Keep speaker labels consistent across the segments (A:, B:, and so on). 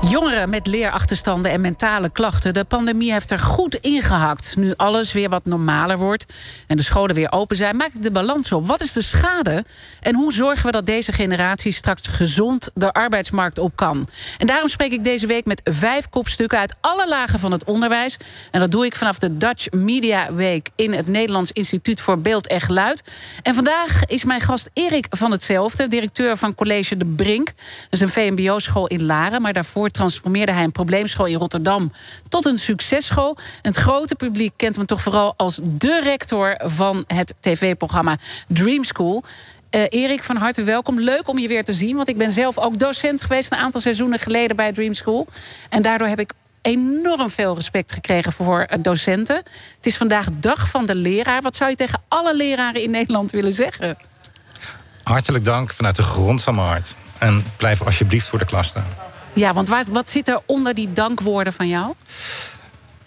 A: Jongeren met leerachterstanden en mentale klachten. De pandemie heeft er goed ingehakt. Nu alles weer wat normaler wordt en de scholen weer open zijn... maak ik de balans op. Wat is de schade? En hoe zorgen we dat deze generatie straks gezond de arbeidsmarkt op kan? En daarom spreek ik deze week met vijf kopstukken... uit alle lagen van het onderwijs. En dat doe ik vanaf de Dutch Media Week... in het Nederlands Instituut voor Beeld en Geluid. En vandaag is mijn gast Erik van Hetzelfde... directeur van College De Brink. Dat is een VMBO-school in Laren, maar daarvoor transformeerde hij een probleemschool in Rotterdam tot een successchool. Het grote publiek kent hem toch vooral als de rector van het tv-programma Dream School. Uh, Erik, van harte welkom. Leuk om je weer te zien, want ik ben zelf ook docent geweest... een aantal seizoenen geleden bij Dream School. En daardoor heb ik enorm veel respect gekregen voor docenten. Het is vandaag dag van de leraar. Wat zou je tegen alle leraren in Nederland willen zeggen?
B: Hartelijk dank vanuit de grond van mijn hart. En blijf alsjeblieft voor de klas staan.
A: Ja, want wat, wat zit er onder die dankwoorden van jou?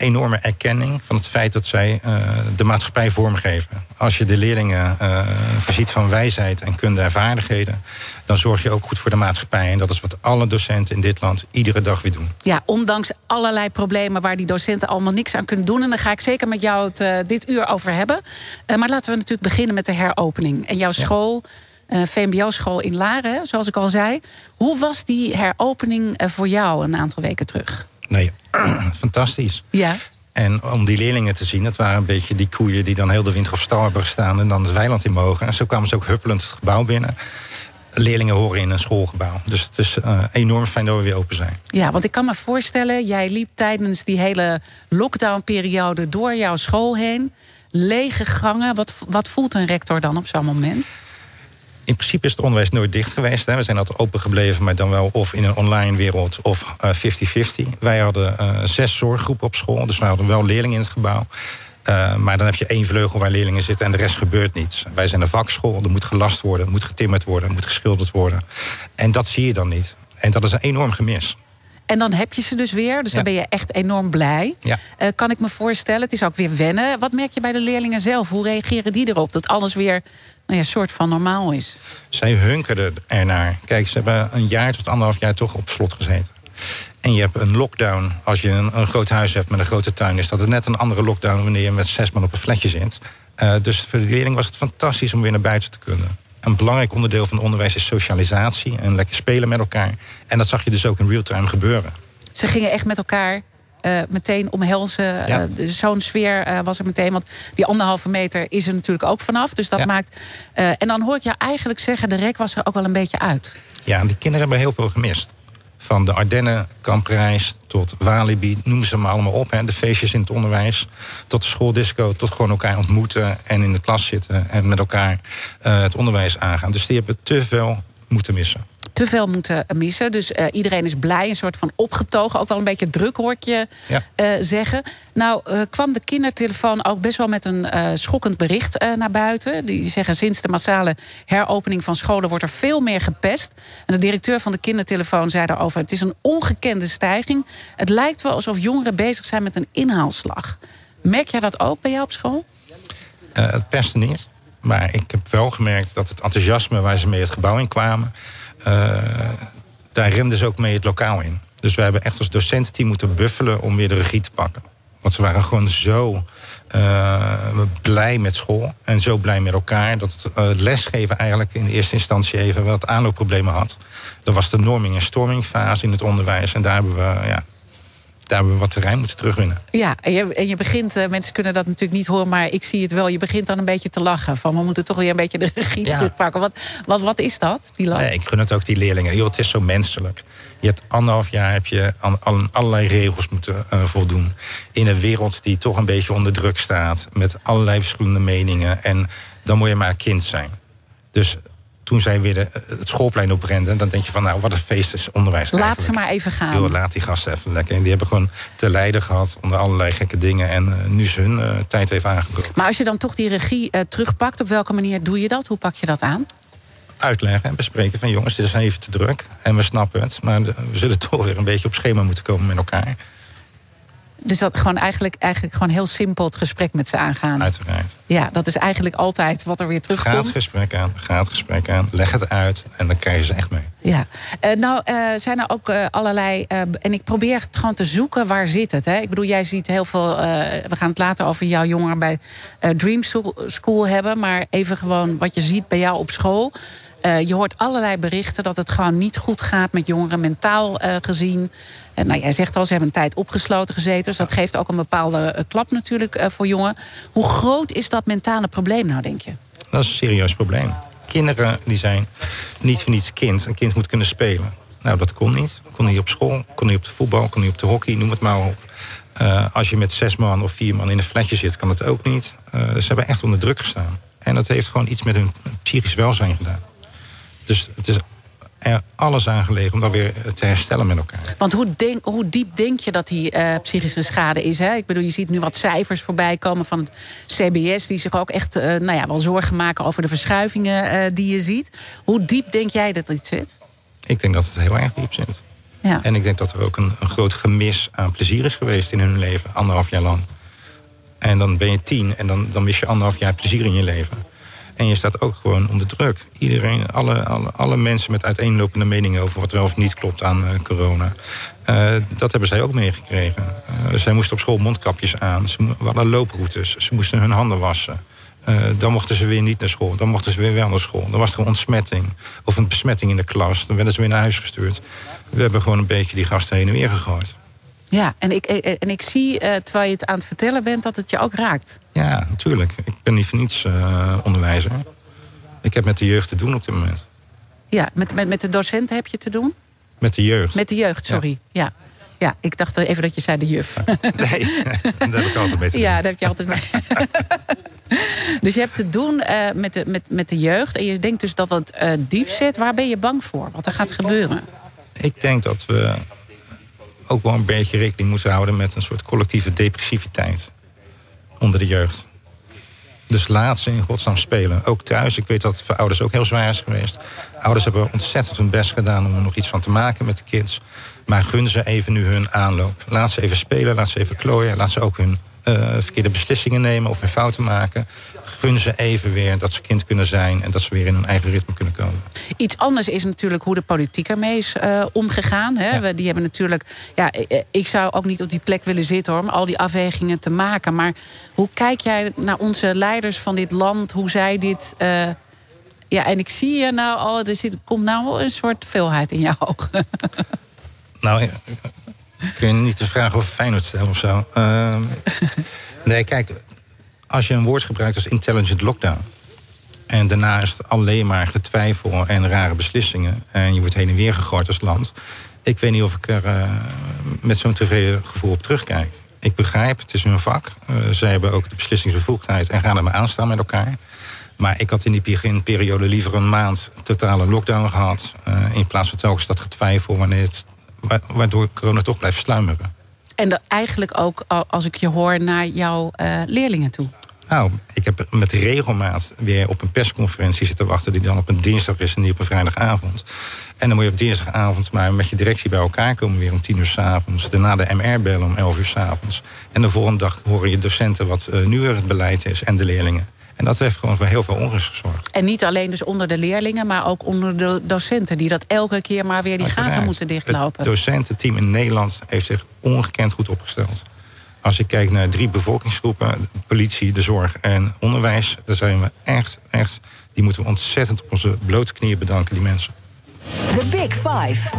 B: enorme erkenning van het feit dat zij uh, de maatschappij vormgeven. Als je de leerlingen uh, voorziet van wijsheid en kunde en vaardigheden... dan zorg je ook goed voor de maatschappij. En dat is wat alle docenten in dit land iedere dag weer doen.
A: Ja, ondanks allerlei problemen waar die docenten allemaal niks aan kunnen doen. En daar ga ik zeker met jou het uh, dit uur over hebben. maar laten we natuurlijk beginnen met de heropening. En jouw school... Ja VMBO-school in Laren, zoals ik al zei. Hoe was die heropening uh, voor jou een aantal weken terug?
B: Nee, fantastisch.
A: Ja.
B: En om die leerlingen te zien, dat waren een beetje die koeien die dan heel de winter op stal hebben gestaan en dan het weiland in mogen. En zo kwamen ze ook huppelend het gebouw binnen. Leerlingen horen in een schoolgebouw. Dus het is uh, enorm fijn dat we weer open zijn.
A: Ja, want ik kan me voorstellen, jij liep tijdens die hele lockdownperiode door jouw school heen. Lege gangen. Wat, wat voelt een rector dan op zo'n moment?
B: In principe is het onderwijs nooit dicht geweest. Hè. We zijn altijd open gebleven, maar dan wel of in een online wereld of 50-50. Uh, Wij hadden uh, zes zorggroepen op school, dus we hadden wel leerlingen in het gebouw. Uh, maar dan heb je één vleugel waar leerlingen zitten en de rest gebeurt niets. Wij zijn een vakschool, er moet gelast worden, er moet getimmerd worden, er moet geschilderd worden. En dat zie je dan niet. En dat is een enorm gemis.
A: En dan heb je ze dus weer. Dus dan ben je echt enorm blij.
B: Ja.
A: Uh, kan ik me voorstellen. Het is ook weer wennen. Wat merk je bij de leerlingen zelf? Hoe reageren die erop? Dat alles weer nou ja, soort van normaal is.
B: Zij hunkerden ernaar. Kijk, ze hebben een jaar tot anderhalf jaar toch op slot gezeten. En je hebt een lockdown. Als je een, een groot huis hebt met een grote tuin, is dat het net een andere lockdown wanneer je met zes man op een flatje zit. Uh, dus voor de leerling was het fantastisch om weer naar buiten te kunnen. Een belangrijk onderdeel van onderwijs is socialisatie en lekker spelen met elkaar. En dat zag je dus ook in real-time gebeuren.
A: Ze gingen echt met elkaar uh, meteen omhelzen. Ja. Uh, Zo'n sfeer uh, was er meteen. Want die anderhalve meter is er natuurlijk ook vanaf. Dus dat ja. maakt. en dan hoor ik jou eigenlijk zeggen: de rek was er ook wel een beetje uit.
B: Ja, en die kinderen hebben heel veel gemist. Van de Ardennen, Kampreis tot Walibi, noem ze maar allemaal op. Hè. De feestjes in het onderwijs, tot de schooldisco, tot gewoon elkaar ontmoeten en in de klas zitten en met elkaar het onderwijs aangaan. Dus die hebben te veel moeten missen
A: te veel moeten missen. Dus uh, iedereen is blij, een soort van opgetogen. Ook wel een beetje druk, hoort je ja. uh, zeggen. Nou uh, kwam de kindertelefoon ook best wel met een schokkend bericht naar buiten. Die zeggen sinds de massale heropening van scholen... wordt er veel meer gepest. En de directeur van de kindertelefoon zei daarover... het is een ongekende stijging. Het lijkt wel alsof jongeren bezig zijn met een inhaalslag. Merk jij dat ook bij jou op school?
B: het pesten niet. Maar ik heb wel gemerkt dat het enthousiasme waar ze mee het gebouw in kwamen daar renden ze ook mee het lokaal in. Dus we hebben echt als docententeam moeten buffelen om weer de regie te pakken. Want ze waren gewoon zo uh, blij met school en zo blij met elkaar... dat het uh, lesgeven eigenlijk in eerste instantie even wat aanloopproblemen had. Dat was de norming- en stormingfase in het onderwijs. En daar hebben we ja, daar hebben we wat terrein moeten terugwinnen.
A: Ja, en je, en je begint, uh, mensen kunnen dat natuurlijk niet horen... maar ik zie het wel, je begint dan een beetje te lachen. Van we moeten toch weer een beetje de regie ja. terugpakken. Wat, wat, wat is dat, die lach?
B: Nee, ik gun het ook die leerlingen. Joh, het is zo menselijk. Je hebt anderhalf jaar heb je aan, aan allerlei regels moeten uh, voldoen. In een wereld die toch een beetje onder druk staat... met allerlei verschillende meningen. En dan moet je maar kind zijn. Dus toen zij weer de, het schoolplein oprenden... dan denk je van, nou, wat een feest is onderwijs
A: Laat eigenlijk. ze maar even gaan.
B: Yo, laat die gasten even lekker. En die hebben gewoon te lijden gehad onder allerlei gekke dingen... en uh, nu is hun uh, tijd even aangebroken.
A: Maar als je dan toch die regie uh, terugpakt... op welke manier doe je dat? Hoe pak je dat aan?
B: Uitleggen en bespreken van jongens, dit is even te druk. En we snappen het, maar we zullen toch weer een beetje op schema moeten komen met elkaar.
A: Dus dat gewoon eigenlijk, eigenlijk gewoon heel simpel het gesprek met ze aangaan.
B: Uiteraard.
A: Ja, dat is eigenlijk altijd wat er weer terugkomt.
B: Ga het gesprek aan, ga het gesprek aan, leg het uit en dan krijg je ze echt mee.
A: Ja, uh, nou uh, zijn er ook uh, allerlei. en ik probeer het gewoon te zoeken waar zit het. Hè? Ik bedoel, jij ziet heel veel. we gaan het later over jouw jongeren bij Dream School hebben. Maar even gewoon wat je ziet bij jou op school. Uh, je hoort allerlei berichten dat het gewoon niet goed gaat met jongeren, mentaal uh, gezien. En nou, jij zegt al, ze hebben een tijd opgesloten gezeten. Dus dat geeft ook een bepaalde uh, klap natuurlijk voor jongeren. Hoe groot is dat mentale probleem nou, denk je?
B: Dat is een serieus probleem. Kinderen die zijn niet voor niets kind. Een kind moet kunnen spelen. Nou, dat kon niet. Kon niet op school, kon niet op de voetbal, kon niet op de hockey, noem het maar op. als je met zes man of vier man in een flatje zit, kan het ook niet. ze hebben echt onder druk gestaan. En dat heeft gewoon iets met hun psychisch welzijn gedaan. Dus het is er alles aangelegen om dan weer te herstellen met elkaar.
A: Want hoe, denk, hoe diep denk je dat die uh, psychische schade is? Hè? Ik bedoel, je ziet nu wat cijfers voorbij komen van het CBS... die zich ook echt uh, nou ja, wel zorgen maken over de verschuivingen uh, die je ziet. Hoe diep denk jij dat dit zit?
B: Ik denk dat het heel erg diep zit. Ja. En ik denk dat er ook een, een groot gemis aan plezier is geweest in hun leven. Anderhalf jaar lang. En dan ben je tien en dan, dan mis je anderhalf jaar plezier in je leven. En je staat ook gewoon onder druk. Iedereen, alle, alle, mensen met uiteenlopende meningen over wat wel of niet klopt aan uh, corona. Uh, dat hebben zij ook meegekregen. Uh, zij moesten op school mondkapjes aan. Ze hadden looproutes. Ze moesten hun handen wassen. dan mochten ze weer niet naar school. Dan mochten ze weer wel naar school. Dan was er een ontsmetting. Of een besmetting in de klas. Dan werden ze weer naar huis gestuurd. We hebben gewoon een beetje die gasten heen en weer gegooid.
A: Ja, en ik, en ik zie, uh, terwijl je het aan het vertellen bent, dat het je ook raakt.
B: Ja, natuurlijk. Ik ben niet voor niets uh, onderwijzer. Ik heb met de jeugd te doen op dit moment.
A: Ja, met, met, met de docenten heb je te doen?
B: Met de jeugd.
A: Met de jeugd, sorry. Ja. ja. ja. ik dacht even dat je zei de juf.
B: Nee, daar heb ik altijd mee te doen.
A: Ja, daar heb je altijd mee. dus je hebt te doen uh, met, de, met, met de jeugd. En je denkt dus dat het uh, diep zit. Waar ben je bang voor? Wat er gaat gebeuren?
B: Ik denk dat we ook wel een beetje rekening moeten houden met een soort collectieve depressiviteit onder de jeugd. Dus laat ze in godsnaam spelen. Ook thuis. Ik weet dat het voor ouders ook heel zwaar is geweest. Ouders hebben ontzettend hun best gedaan om er nog iets van te maken met de kids. Maar gun ze even nu hun aanloop. Laat ze even spelen, laat ze even klooien. Laat ze ook hun uh, verkeerde beslissingen nemen of hun fouten maken. Gun ze even weer dat ze kind kunnen zijn en dat ze weer in hun eigen ritme kunnen komen.
A: Iets anders is natuurlijk hoe de politiek ermee is uh, omgegaan. Hè? Ja. Die hebben natuurlijk. Ja, ik zou ook niet op die plek willen zitten hoor, om al die afwegingen te maken. Maar hoe kijk jij naar onze leiders van dit land, hoe zij dit. Uh, ja, en ik zie je nou al, er zit, komt nou een soort veelheid in je ogen.
B: Nou, kun je niet de vraag over Feyenoord stellen of zo. Uh, nee, kijk, als je een woord gebruikt als intelligent lockdown... en daarna is alleen maar getwijfel en rare beslissingen... en je wordt heen en weer gegooid als land... ik weet niet of ik er uh, met zo'n tevreden gevoel op terugkijk. Ik begrijp, het is hun vak. Uh, zij hebben ook de beslissingsbevoegdheid en gaan er maar aanstaan met elkaar... Maar ik had in die beginperiode liever een maand totale lockdown gehad. Uh, in plaats van telkens dat getwijfel wanneer het waardoor corona toch blijft sluimeren.
A: En eigenlijk ook, als ik je hoor, naar jouw leerlingen toe?
B: Nou, ik heb met regelmaat weer op een persconferentie zitten wachten... die dan op een dinsdag is en niet op een vrijdagavond. En dan moet je op dinsdagavond maar met je directie bij elkaar komen... weer om tien uur s'avonds. Daarna de MR bellen om elf uur s'avonds. En de volgende dag horen je docenten wat uh, nu er het beleid is en de leerlingen. En dat heeft gewoon voor heel veel onrust gezorgd.
A: En niet alleen dus onder de leerlingen, maar ook onder de docenten... die dat elke keer maar weer die Uiteraard. gaten moeten dichtlopen.
B: Het docententeam in Nederland heeft zich ongekend goed opgesteld. Als ik kijk naar drie bevolkingsgroepen, politie, de zorg en onderwijs... daar zijn we echt, echt... die moeten we ontzettend op onze blote knieën bedanken, die mensen.
C: The Big Five.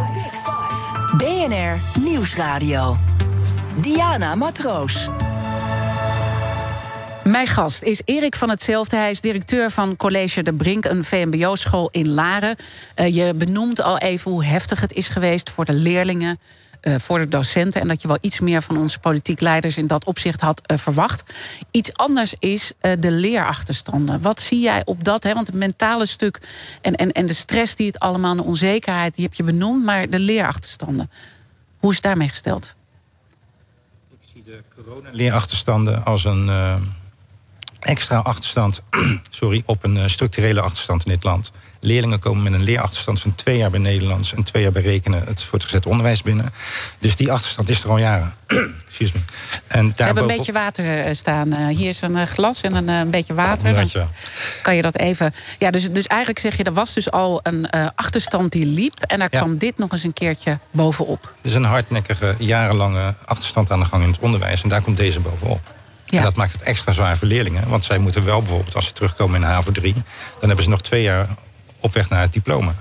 C: BNR Nieuwsradio. Diana Matroos.
A: Mijn gast is Erik van Hetzelfde. Hij is directeur van College de Brink, een VMBO-school in Laren. Uh, je benoemt al even hoe heftig het is geweest voor de leerlingen. Uh, voor de docenten. En dat je wel iets meer van onze politiek leiders in dat opzicht had uh, verwacht. Iets anders is de leerachterstanden. Wat zie jij op dat? Hè? Want het mentale stuk en, en, en de stress die het allemaal, de onzekerheid, die heb je benoemd. Maar de leerachterstanden, hoe is het daarmee gesteld?
B: Ik zie de corona-leerachterstanden als een extra achterstand sorry, op een structurele achterstand in dit land. Leerlingen komen met een leerachterstand van twee jaar bij Nederlands en twee jaar bij rekenen het voortgezet onderwijs binnen. Dus die achterstand is er al jaren. Excuse me.
A: En We hebben een beetje water eh, staan. Uh, hier is een glas en een, beetje water. Dan kan je dat even. Ja, dus, dus eigenlijk zeg je, er was dus al een achterstand die liep. En daar kwam dit nog eens een keertje bovenop.
B: Er is een hardnekkige, jarenlange achterstand aan de gang in het onderwijs. En daar komt deze bovenop. Ja. En dat maakt het extra zwaar voor leerlingen. Want zij moeten wel bijvoorbeeld, als ze terugkomen in HAVO 3... dan hebben ze nog twee jaar op weg naar het diploma.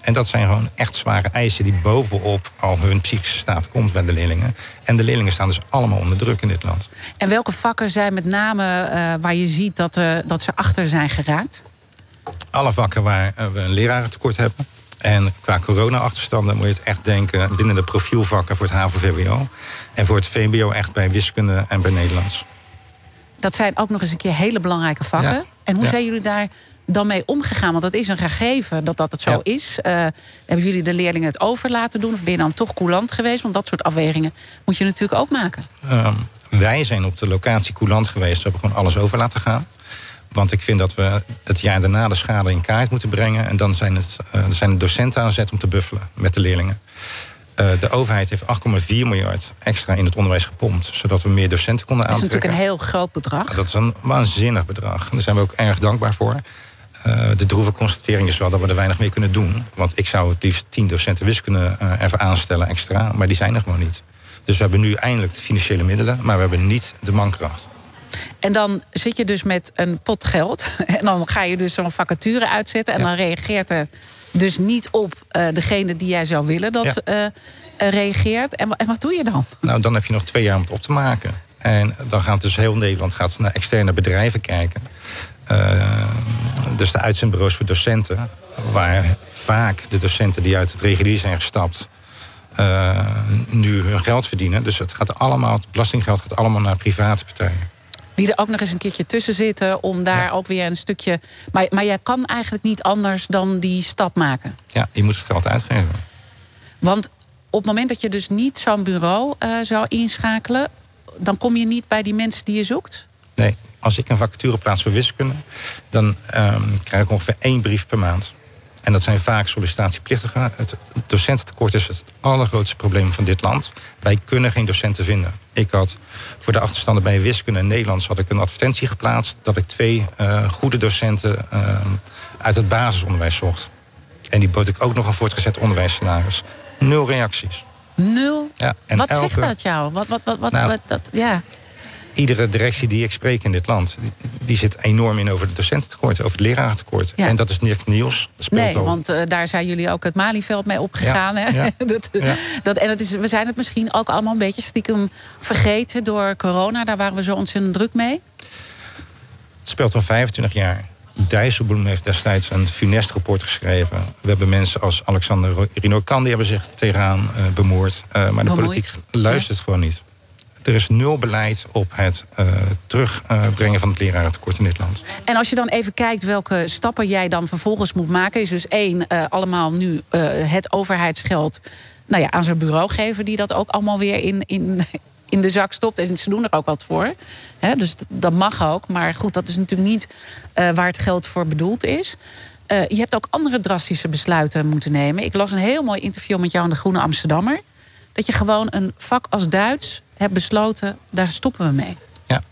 B: En dat zijn gewoon echt zware eisen die bovenop al hun psychische staat komt bij de leerlingen. En de leerlingen staan dus allemaal onder druk in dit land.
A: En welke vakken zijn met name uh, waar je ziet dat, uh, dat ze achter zijn geraakt?
B: Alle vakken waar uh, we een lerarentekort hebben. En qua corona-achterstanden moet je het echt denken binnen de profielvakken voor het HAVO-VWO. En voor het VMBO echt bij wiskunde en bij Nederlands.
A: Dat zijn ook nog eens een keer hele belangrijke vakken. En hoe zijn jullie daar dan mee omgegaan? Want dat is een gegeven dat dat het zo is. Uh, hebben jullie de leerlingen het over laten doen? Of ben je dan toch coulant geweest? Want dat soort afwegingen moet je natuurlijk ook maken.
B: Um, wij zijn op de locatie coulant geweest. We hebben gewoon alles over laten gaan. Want ik vind dat we het jaar daarna de schade in kaart moeten brengen. En dan zijn, het, uh, zijn de docenten aan zet om te buffelen met de leerlingen. Uh, de overheid heeft 8,4 miljard extra in het onderwijs gepompt. Zodat we meer docenten konden aantrekken.
A: Dat is natuurlijk een heel groot bedrag.
B: dat is een waanzinnig bedrag. Daar zijn we ook erg dankbaar voor. Uh, de droeve constatering is wel dat we er weinig mee kunnen doen. Want ik zou het liefst 10 docenten wiskunde uh, even aanstellen extra. Maar die zijn er gewoon niet. Dus we hebben nu eindelijk de financiële middelen. Maar we hebben niet de mankracht.
A: En dan zit je dus met een pot geld. En dan ga je dus zo'n vacature uitzetten. En dan reageert er dus niet op uh, degene die jij zou willen dat ja. reageert. En, en wat doe je dan?
B: Nou, dan heb je nog twee jaar om het op te maken. En dan gaat dus heel Nederland gaat naar externe bedrijven kijken. Dus de uitzendbureaus voor docenten, waar vaak de docenten die uit het regulier zijn gestapt, nu hun geld verdienen. Dus het gaat allemaal, het belastinggeld gaat allemaal naar private partijen.
A: Die er ook nog eens een keertje tussen zitten om daar ook weer een stukje. Maar, maar jij kan eigenlijk niet anders dan die stap maken.
B: Ja, je moet het geld uitgeven.
A: Want op het moment dat je dus niet zo'n bureau uh, zou inschakelen, dan kom je niet bij die mensen die je zoekt?
B: Nee, als ik een vacature plaats voor wiskunde, dan um, krijg ik ongeveer één brief per maand. En dat zijn vaak sollicitatieplichtigen. Het docententekort is het allergrootste probleem van dit land. Wij kunnen geen docenten vinden. Ik had voor de achterstanden bij wiskunde en Nederlands had ik een advertentie geplaatst dat ik twee uh, goede docenten uh, uit het basisonderwijs zocht. En die bood ik ook nog een voortgezet onderwijsscenaris. Nul reacties.
A: Nul? Ja, en wat elke... zegt dat jou? Wat, wat, wat, wat, nou, wat dat, ja
B: iedere directie die ik spreek in dit land, die, zit enorm in over het docententekort, over het lerarentekort. En dat is niks nieuws.
A: nee, want uh, daar zijn jullie ook het Malieveld mee opgegaan. Ja. Hè? dat, dat, en dat is, we zijn het misschien ook allemaal een beetje stiekem vergeten door corona. Daar waren we zo ontzettend druk mee.
B: Het speelt al 25 jaar. Dijsselbloem heeft destijds een funest rapport geschreven. We hebben mensen als Alexander Rino-Kan... die hebben zich tegenaan uh, bemoord. Uh, maar de politiek luistert gewoon niet. Er is nul beleid op het uh, terugbrengen van het lerarentekort in dit land.
A: En als je dan even kijkt welke stappen jij dan vervolgens moet maken... is dus één, uh, allemaal nu uh, het overheidsgeld nou ja, aan zijn bureau geven... die dat ook allemaal weer in, in, in de zak stopt. En ze doen er ook wat voor. Dus dat mag ook. Maar goed, dat is natuurlijk niet waar het geld voor bedoeld is... Je hebt ook andere drastische besluiten moeten nemen. Ik las een heel mooi interview met jou in de Groene Amsterdammer. Dat je gewoon een vak als Duits heb besloten, daar stoppen we mee.
B: Ja.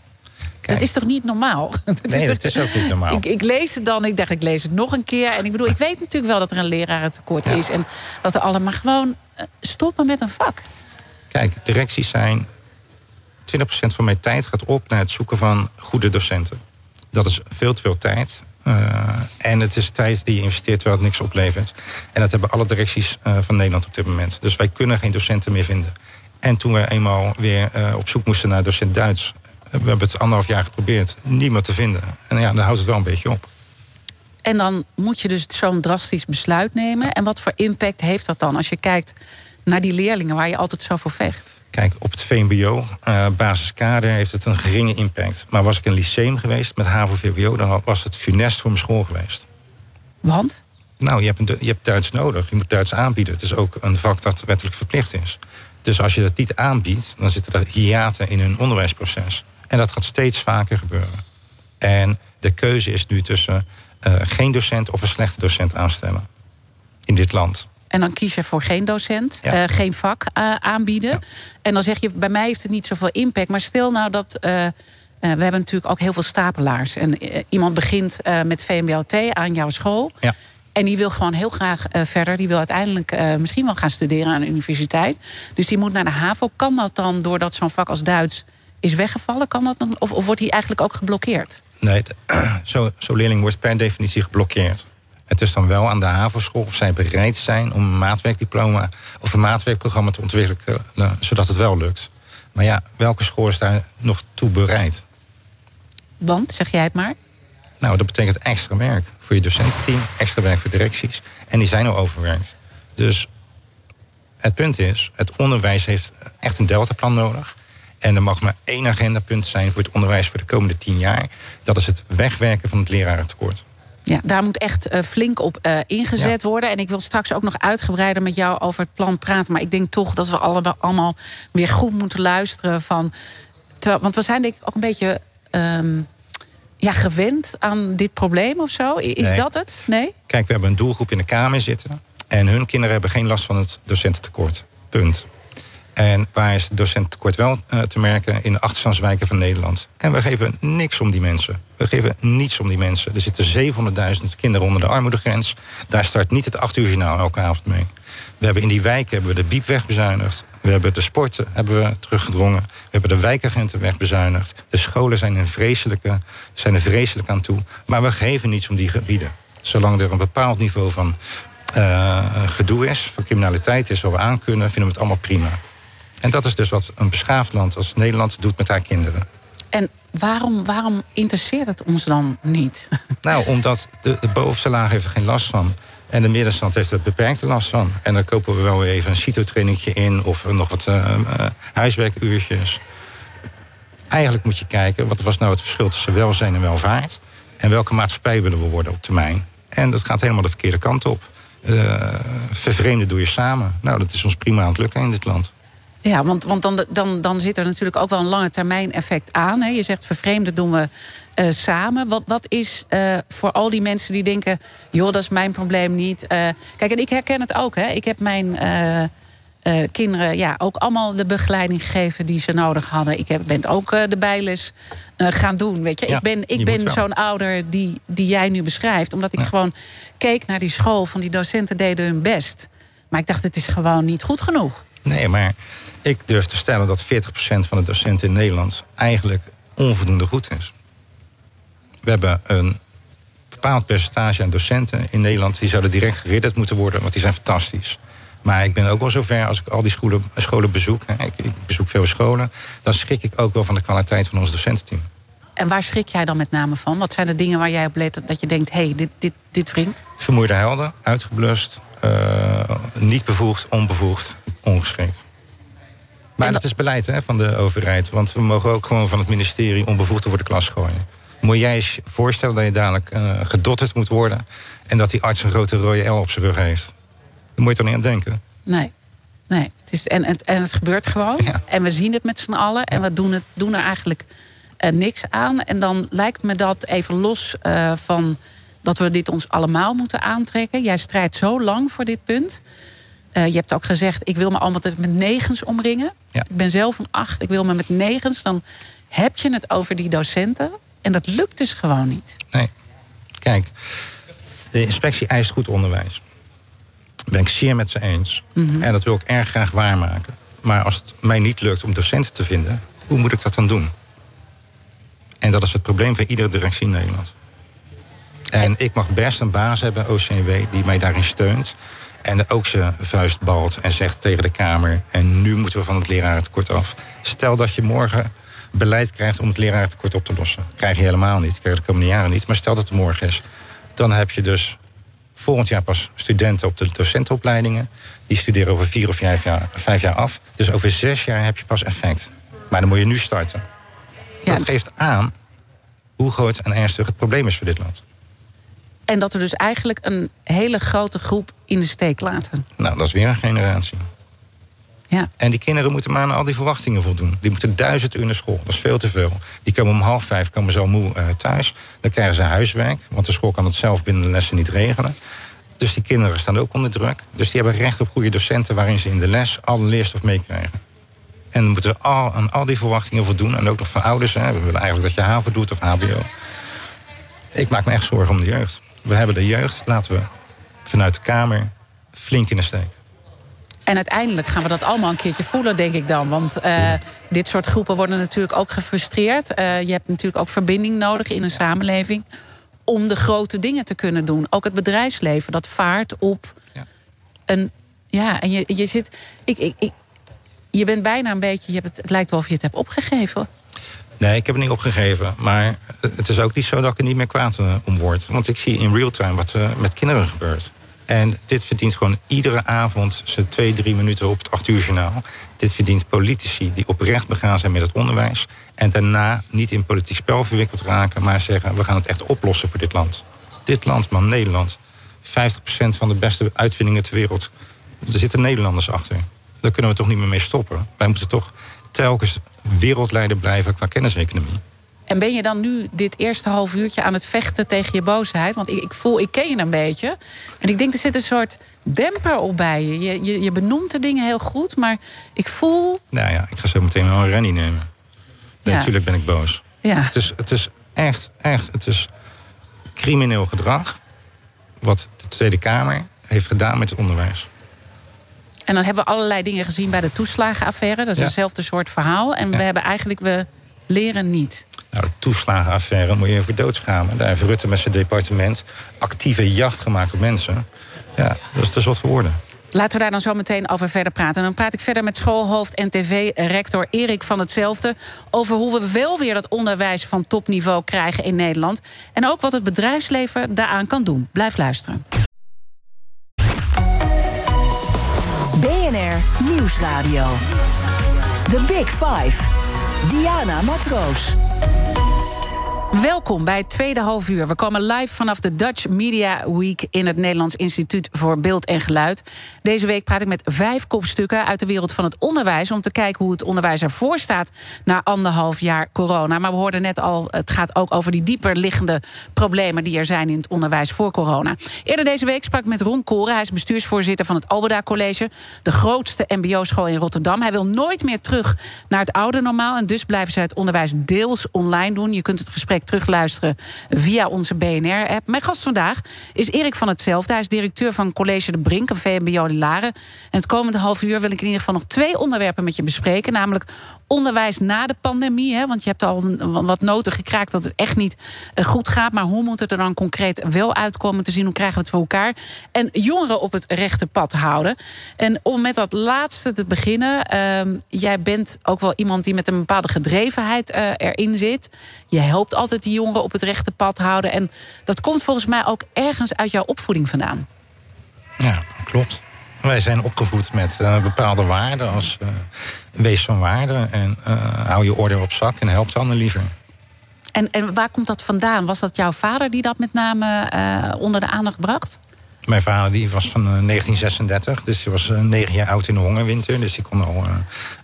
A: Dat is toch niet normaal?
B: nee, dat is ook niet normaal.
A: Ik, ik, lees het dan, ik dacht, ik lees het nog een keer. En ik bedoel, ik weet natuurlijk wel dat er een lerarentekort ja. is. En dat er allemaal gewoon eh, stoppen met een vak.
B: Kijk, directies zijn... 20% van mijn tijd gaat op naar het zoeken van goede docenten. Dat is veel te veel tijd. Uh, en het is tijd die je investeert terwijl het niks oplevert. En dat hebben alle directies uh, van Nederland op dit moment. Dus wij kunnen geen docenten meer vinden. En toen we eenmaal weer uh, op zoek moesten naar docent Duits... we hebben het anderhalf jaar geprobeerd, niemand te vinden. En ja, dan houdt het wel een beetje op.
A: En dan moet je dus zo'n drastisch besluit nemen. En wat voor impact heeft dat dan als je kijkt naar die leerlingen... waar je altijd zo voor vecht?
B: Kijk, op het VMBO, uh, basiskader, heeft het een geringe impact. Maar was ik een lyceum geweest met HAVO-VWO... dan was het funest voor mijn school geweest.
A: Want?
B: Nou, je hebt, een, je hebt Duits nodig. Je moet Duits aanbieden. Het is ook een vak dat wettelijk verplicht is. Dus als je dat niet aanbiedt, dan zitten er hiaten in hun onderwijsproces. En dat gaat steeds vaker gebeuren. En de keuze is nu tussen uh, geen docent of een slechte docent aanstellen. In dit land.
A: En dan kies je voor geen docent, ja. uh, geen vak uh, aanbieden. Ja. En dan zeg je, bij mij heeft het niet zoveel impact. Maar stel nou dat. we hebben natuurlijk ook heel veel stapelaars. En iemand begint met VMBOT aan jouw school.
B: Ja.
A: En die wil gewoon heel graag verder. Die wil uiteindelijk misschien wel gaan studeren aan de universiteit. Dus die moet naar de HAVO. Kan dat dan doordat zo'n vak als Duits is weggevallen? Kan dat dan, of, of wordt hij eigenlijk ook geblokkeerd?
B: Nee, zo'n zo leerling wordt per definitie geblokkeerd. Het is dan wel aan de HAVO-school of zij bereid zijn om een maatwerkdiploma of een maatwerkprogramma te ontwikkelen, eh, zodat het wel lukt. Maar ja, welke school is daar nog toe bereid?
A: Want, zeg jij het maar?
B: Nou, dat betekent extra werk voor je docententeam, extra werk voor directies. En die zijn al overwerkt. Dus het punt is, het onderwijs heeft echt een deltaplan nodig. En er mag maar één agendapunt zijn voor het onderwijs voor de komende tien jaar. Dat is het wegwerken van het lerarentekort.
A: Ja, daar moet echt uh, flink op uh, ingezet worden. En ik wil straks ook nog uitgebreider met jou over het plan praten. Maar ik denk toch dat we allemaal, allemaal weer goed moeten luisteren. Van, terwijl, want we zijn denk ik ook een beetje um, ja, gewend aan dit probleem of zo. Is
B: nee.
A: dat het? Nee?
B: Kijk, we hebben een doelgroep in de Kamer zitten. En hun kinderen hebben geen last van het docententekort. Punt. En waar is het docententekort wel uh, te merken? In de achterstandswijken van Nederland. En we geven niks om die mensen. We geven niets om die mensen. Er zitten 700.000 kinderen onder de armoedegrens. Daar start niet het 8 uur journaal elke avond mee. We hebben in die wijken hebben we de biep wegbezuinigd. We hebben de sporten hebben we teruggedrongen. We hebben de wijkagenten wegbezuinigd. De scholen zijn, een vreselijke, zijn er vreselijk aan toe. Maar we geven niets om die gebieden. Zolang er een bepaald niveau van uh, gedoe is, van criminaliteit is, waar we aan kunnen, vinden we het allemaal prima. En dat is dus wat een beschaafd land als Nederland doet met haar kinderen.
A: En waarom, waarom interesseert het ons dan niet?
B: Nou, omdat de, de bovenste laag heeft er geen last van. En de middenstand heeft er beperkte last van. En dan kopen we wel weer even een CITO-trainingje in... of nog wat uh, uh, huiswerkuurtjes. Eigenlijk moet je kijken... wat was nou het verschil tussen welzijn en welvaart... en welke maatschappij willen we worden op termijn. En dat gaat helemaal de verkeerde kant op. Uh, vervreemden doe je samen. Nou, dat is ons prima aan het lukken in dit land.
A: Ja, want, want dan, dan, dan zit er natuurlijk ook wel een lange termijn effect aan. Hè? Je zegt vervreemden doen we uh, samen. Wat, wat is uh, voor al die mensen die denken... joh, dat is mijn probleem niet. Uh, kijk, en ik herken het ook. Hè? Ik heb mijn kinderen ja, ook allemaal de begeleiding gegeven... die ze nodig hadden. Ik heb, ben ook de bijles gaan doen. Weet je? Ja, ik ben, ik ben zo'n ouder die, die jij nu beschrijft. Omdat ik ja. gewoon keek naar die school... van die docenten deden hun best. Maar ik dacht, het is gewoon niet goed genoeg.
B: Nee, maar ik durf te stellen dat 40% van de docenten in Nederland eigenlijk onvoldoende goed is. We hebben een bepaald percentage aan docenten in Nederland die zouden direct geridderd moeten worden, want die zijn fantastisch. Maar ik ben ook wel zover als ik al die scholen, scholen bezoek. Hè, ik, ik, bezoek veel scholen. Dan schrik ik ook wel van de kwaliteit van ons docententeam.
A: En waar schrik jij dan met name van? Wat zijn de dingen waar jij op let dat je denkt: hé, hey, dit, dit, dit wringt?
B: Vermoeide helden, uitgeblust, uh, niet bevoegd, onbevoegd, ongeschikt. Maar dat... dat is beleid hè, van de overheid. Want we mogen ook gewoon van het ministerie onbevoegd voor de klas gooien. Moet jij eens voorstellen dat je dadelijk uh, gedotterd moet worden... en dat die arts een grote rode L op zijn rug heeft? Daar moet je toch niet aan denken?
A: Nee. Nee, het is, en, het, en het gebeurt gewoon. Ja. En we zien het met z'n allen. En we doen, het, doen er eigenlijk uh, niks aan. En dan lijkt me dat even los uh, van dat we dit ons allemaal moeten aantrekken. Jij strijdt zo lang voor dit punt. Uh, je hebt ook gezegd, ik wil me allemaal met negens omringen.
B: Ja.
A: Ik ben zelf van acht, ik wil me met negens. Dan heb je het over die docenten. En dat lukt dus gewoon niet.
B: Nee. Kijk, de inspectie eist goed onderwijs. Daar ben ik zeer met ze eens.
A: Mhm.
B: Mm -hmm. En dat wil ik erg graag waarmaken. Maar als het mij niet lukt om docenten te vinden... hoe moet ik dat dan doen? En dat is het probleem van iedere directie in Nederland. En ik mag best een baas hebben, OCW, die mij daarin steunt. En ook zijn vuist balt en zegt tegen de Kamer... en nu moeten we van het lerarentekort af. Stel dat je morgen beleid krijgt om het lerarentekort op te lossen. Krijg je helemaal niet, krijg je de komende jaren niet. Maar stel dat het morgen is. Dan heb je dus volgend jaar pas studenten op de docentenopleidingen. Die studeren over vier of vijf jaar, vijf jaar af. Dus over zes jaar heb je pas effect. Maar dan moet je nu starten. Ja. Dat geeft aan hoe groot en ernstig het probleem is voor dit land.
A: En dat we dus eigenlijk een hele grote groep in de steek laten.
B: Nou, dat is weer een generatie.
A: Ja.
B: En die kinderen moeten maar aan al die verwachtingen voldoen. Die moeten duizend uur naar school. Dat is veel te veel. Die komen om half vijf komen zo moe uh, thuis. Dan krijgen ze huiswerk. Want de school kan het zelf binnen de lessen niet regelen. Dus die kinderen staan ook onder druk. Dus die hebben recht op goede docenten... waarin ze in de les alle leerstof meekrijgen. En dan moeten we al, aan al die verwachtingen voldoen. En ook nog van ouders. Hè. We willen eigenlijk dat je HAVO doet of HBO. Ik maak me echt zorgen om de jeugd. We hebben de jeugd. Laten we vanuit de Kamer flink in de steek.
A: En uiteindelijk gaan we dat allemaal een keertje voelen, denk ik dan. Want uh, dit soort groepen worden natuurlijk ook gefrustreerd. Uh, je hebt natuurlijk ook verbinding nodig in een samenleving... om de grote dingen te kunnen doen. Ook het bedrijfsleven, dat vaart op ja. een... Ja, en je, je zit... Ik, ik, ik, je bent bijna een beetje... Je hebt het, het lijkt wel of je het hebt opgegeven.
B: Nee, ik heb het niet opgegeven. Maar het is ook niet zo dat ik er niet meer kwaad uh, om word. Want ik zie in real time wat er met kinderen gebeurt. En dit verdient gewoon iedere avond zijn twee, drie minuten op het acht uur journaal. Dit verdient politici die oprecht begaan zijn met het onderwijs. En daarna niet in politiek spel verwikkeld raken, maar zeggen: we gaan het echt oplossen voor dit land. Dit land, man, Nederland. 50% van de beste uitvindingen ter wereld. Er zitten Nederlanders achter. Daar kunnen we toch niet meer mee stoppen. Wij moeten toch telkens wereldleider blijven qua kenniseconomie.
A: En ben je dan nu dit eerste half uurtje aan het vechten tegen je boosheid? Want ik, ik voel, ik ken je een beetje. En ik denk, er zit een soort demper op bij je. Je, je, je benoemt de dingen heel goed, maar ik voel...
B: Nou ja, ik ga zo meteen wel een rennie nemen. Nee, ja. Natuurlijk ben ik boos.
A: Ja.
B: Het, is, het is echt, echt, het is crimineel gedrag... wat de Tweede Kamer heeft gedaan met het onderwijs.
A: En dan hebben we allerlei dingen gezien bij de toeslagenaffaire. Dat is ja. hetzelfde soort verhaal. En ja. we hebben eigenlijk, we leren niet.
B: Nou, de toeslagenaffaire moet je even doodschamen. Daar heeft Rutte met zijn departement actieve jacht gemaakt op mensen. Ja, dat is dus wat voor woorden.
A: Laten we daar dan zo meteen over verder praten. En dan praat ik verder met schoolhoofd en tv-rector Erik van hetzelfde... over hoe we wel weer dat onderwijs van topniveau krijgen in Nederland. En ook wat het bedrijfsleven daaraan kan doen. Blijf luisteren.
C: BNR Nieuwsradio. The Big Five. Diana Matroos.
A: Welkom bij het tweede half uur. We komen live vanaf de Dutch Media Week in het Nederlands Instituut voor Beeld en Geluid. Deze week praat ik met vijf kopstukken uit de wereld van het onderwijs om te kijken hoe het onderwijs ervoor staat na anderhalf jaar corona. Maar we hoorden net al, het gaat ook over die dieper liggende problemen die er zijn in het onderwijs voor corona. Eerder deze week sprak ik met Ron Koren. Hij is bestuursvoorzitter van het Albeda College, de grootste MBO-school in Rotterdam. Hij wil nooit meer terug naar het oude normaal en dus blijven ze het onderwijs deels online doen. Je kunt het gesprek terugluisteren via onze BNR-app. Mijn gast vandaag is Erik van Hetzelfde. Hij is directeur van College de Brink, een VMBO in Laren. En het komende half uur wil ik in ieder geval nog twee onderwerpen met je bespreken. Namelijk onderwijs na de pandemie. Hè, want je hebt al wat noten gekraakt dat het echt niet goed gaat. Maar hoe moet het er dan concreet wel uitkomen te zien? Hoe krijgen we het voor elkaar? En jongeren op het rechte pad houden. En om met dat laatste te beginnen. Uh, jij bent ook wel iemand die met een bepaalde gedrevenheid uh, erin zit. Je helpt altijd die jongeren op het rechte pad houden. En dat komt volgens mij ook ergens uit jouw opvoeding vandaan.
B: Ja, klopt. Wij zijn opgevoed met uh, bepaalde waarden als uh, wees van waarde en uh, hou je orde op zak en help anderen liever.
A: En, en waar komt dat vandaan? Was dat jouw vader die dat met name onder de aandacht bracht?
B: Mijn vader die was van 1936, dus hij was negen jaar oud in de hongerwinter. Dus die kon al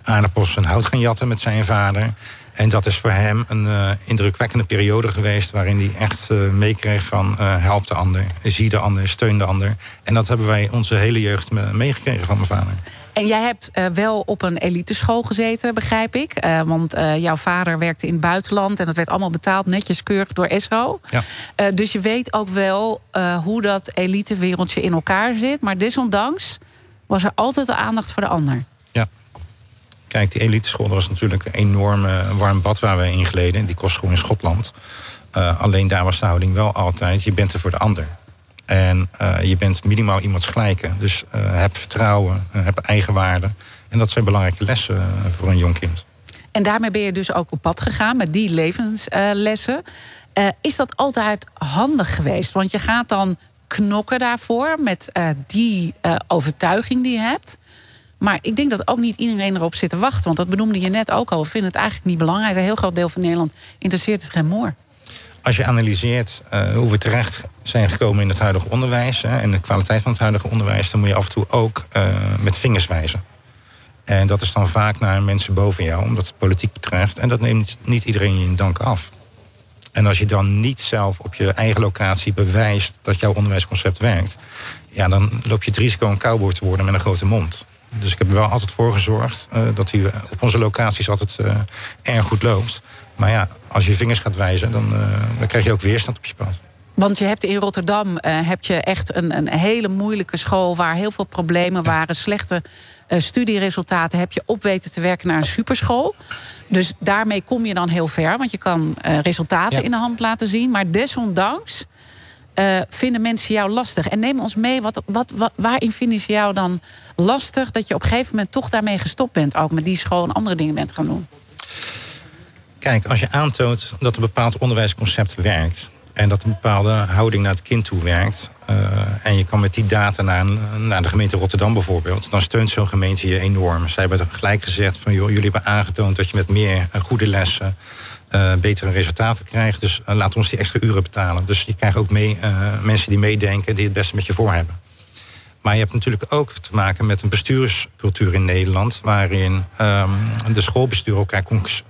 B: aardappels en hout gaan jatten met zijn vader. En dat is voor hem een uh, indrukwekkende periode geweest... waarin hij echt uh, meekreeg van uh, help de ander, zie de ander, steun de ander. En dat hebben wij onze hele jeugd meegekregen van mijn vader.
A: En jij hebt wel op een eliteschool gezeten, begrijp ik. Want jouw vader werkte in het buitenland... en dat werd allemaal betaald, netjes keurig door ESO.
B: Ja.
A: dus je weet ook wel hoe dat elitewereldje in elkaar zit. Maar desondanks was er altijd de aandacht voor de ander.
B: Kijk, die eliteschool was natuurlijk een enorm warm bad waar we in gleden. Die kostschool in Schotland. Uh, alleen daar was de houding wel altijd, je bent er voor de ander. En uh, je bent minimaal iemands gelijke. Dus uh, heb vertrouwen, heb eigenwaarde. En dat zijn belangrijke lessen voor een jong kind.
A: En daarmee ben je dus ook op pad gegaan met die levenslessen. is dat altijd handig geweest? Want je gaat dan knokken daarvoor met die overtuiging die je hebt. Maar ik denk dat ook niet iedereen erop zit te wachten. Want dat benoemde je net ook al. We vinden het eigenlijk niet belangrijk. Een heel groot deel van Nederland interesseert het geen moer.
B: Als je analyseert uh, hoe we terecht zijn gekomen in het huidige onderwijs... Hè, en de kwaliteit van het huidige onderwijs... dan moet je af en toe ook uh, met vingers wijzen. En dat is dan vaak naar mensen boven jou, omdat het politiek betreft. En dat neemt niet iedereen je in dank af. En als je dan niet zelf op je eigen locatie bewijst dat jouw onderwijsconcept werkt, ja, dan loop je het risico een cowboy te worden met een grote mond. Dus ik heb er wel altijd voor gezorgd uh, dat hij op onze locaties altijd uh, erg goed loopt. Maar ja, als je vingers gaat wijzen, dan, dan krijg je ook weerstand op je pad.
A: Want je hebt in Rotterdam heb je echt een, een hele moeilijke school waar heel veel problemen ja. waren, slechte studieresultaten. Heb je op weten te werken naar een superschool. Dus daarmee kom je dan heel ver, want je kan resultaten ja. in de hand laten zien. Maar desondanks uh, vinden mensen jou lastig? En neem ons mee, wat, wat, waarin vinden ze jou dan lastig... dat je op een gegeven moment toch daarmee gestopt bent... ook met die school en andere dingen bent gaan doen?
B: Kijk, als je aantoont dat een bepaald onderwijsconcept werkt... en dat een bepaalde houding naar het kind toe werkt... Uh, en je kan met die data naar, naar de gemeente Rotterdam bijvoorbeeld... dan steunt zo'n gemeente je enorm. Zij hebben gelijk gezegd van... joh, jullie hebben aangetoond dat je met meer goede lessen uh, betere resultaten krijgt. Dus uh, laat ons die extra uren betalen. Dus je krijgt ook mee, uh, mensen die meedenken, die het beste met je voor hebben. Maar je hebt natuurlijk ook te maken met een bestuurscultuur in Nederland, waarin um, de schoolbesturen elkaar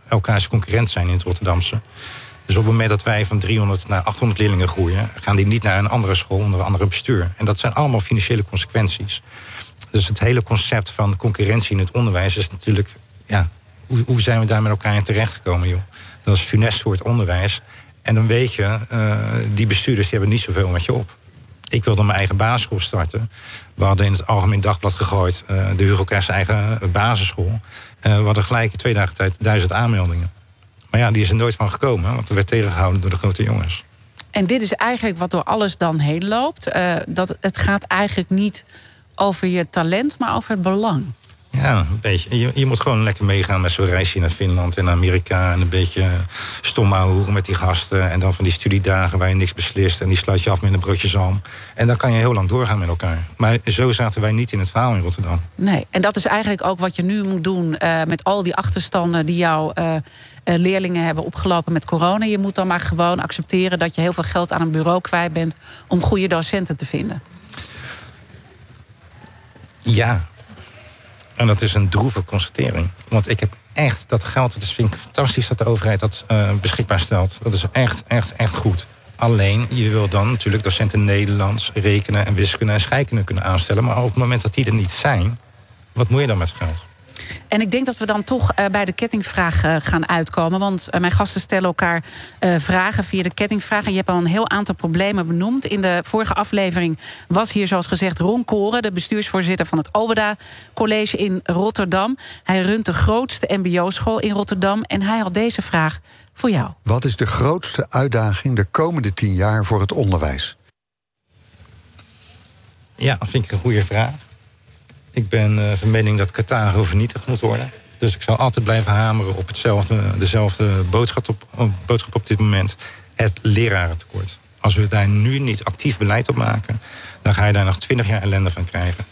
B: elkaars concurrent zijn in het Rotterdamse. Dus op het moment dat wij van 300 naar 800 leerlingen groeien, gaan die niet naar een andere school onder een andere bestuur. En dat zijn allemaal financiële consequenties. Dus het hele concept van concurrentie in het onderwijs is natuurlijk, ja, hoe, hoe zijn we daar met elkaar in terechtgekomen, joh? Dat is funest voor het onderwijs. En dan weet je, uh, die bestuurders die hebben niet zoveel met je op. Ik wilde mijn eigen basisschool starten. We hadden in het Algemeen Dagblad gegooid... Uh, de Hugo Kers eigen basisschool. Uh, we hadden gelijk twee dagen tijd duizend aanmeldingen. Maar ja, die is er nooit van gekomen. Want er werd tegengehouden door de grote jongens.
A: En dit is eigenlijk wat door alles dan heen loopt. dat het gaat eigenlijk niet over je talent, maar over het belang.
B: Ja, een beetje. Je, je, moet gewoon lekker meegaan met zo'n reisje naar Finland en Amerika. En een beetje stom hoeren met die gasten. En dan van die studiedagen waar je niks beslist. En die sluit je af met een broodje zalm. En dan kan je heel lang doorgaan met elkaar. Maar zo zaten wij niet in het verhaal in Rotterdam.
A: Nee, en dat is eigenlijk ook wat je nu moet doen uh, met al die achterstanden die jouw uh, leerlingen hebben opgelopen met corona. Je moet dan maar gewoon accepteren dat je heel veel geld aan een bureau kwijt bent om goede docenten te vinden.
B: Ja, en dat is een droeve constatering. Want ik heb echt dat geld, dat vind ik fantastisch dat de overheid dat uh, beschikbaar stelt. Dat is echt, echt, echt goed. Alleen, je wil dan natuurlijk docenten Nederlands, rekenen en wiskunde en scheikunde kunnen aanstellen. Maar op het moment dat die er niet zijn, wat moet je dan met geld?
A: En ik denk dat we dan toch uh, bij de kettingvraag uh, gaan uitkomen. Want uh, mijn gasten stellen elkaar vragen via de kettingvraag. En je hebt al een heel aantal problemen benoemd. In de vorige aflevering was hier zoals gezegd Ron Koren... de bestuursvoorzitter van het Obeda College in Rotterdam. Hij runt de grootste mbo-school in Rotterdam. En hij had deze vraag voor jou.
D: Wat is de grootste uitdaging de komende tien jaar voor het onderwijs?
B: Ja, dat vind ik een goede vraag. Ik ben uh, van mening dat Qatar vernietigd moet worden. Dus ik zal altijd blijven hameren op hetzelfde, dezelfde boodschap op, op, dit moment. Het lerarentekort. Als we daar nu niet actief beleid op maken... dan ga je daar nog twintig jaar ellende van krijgen.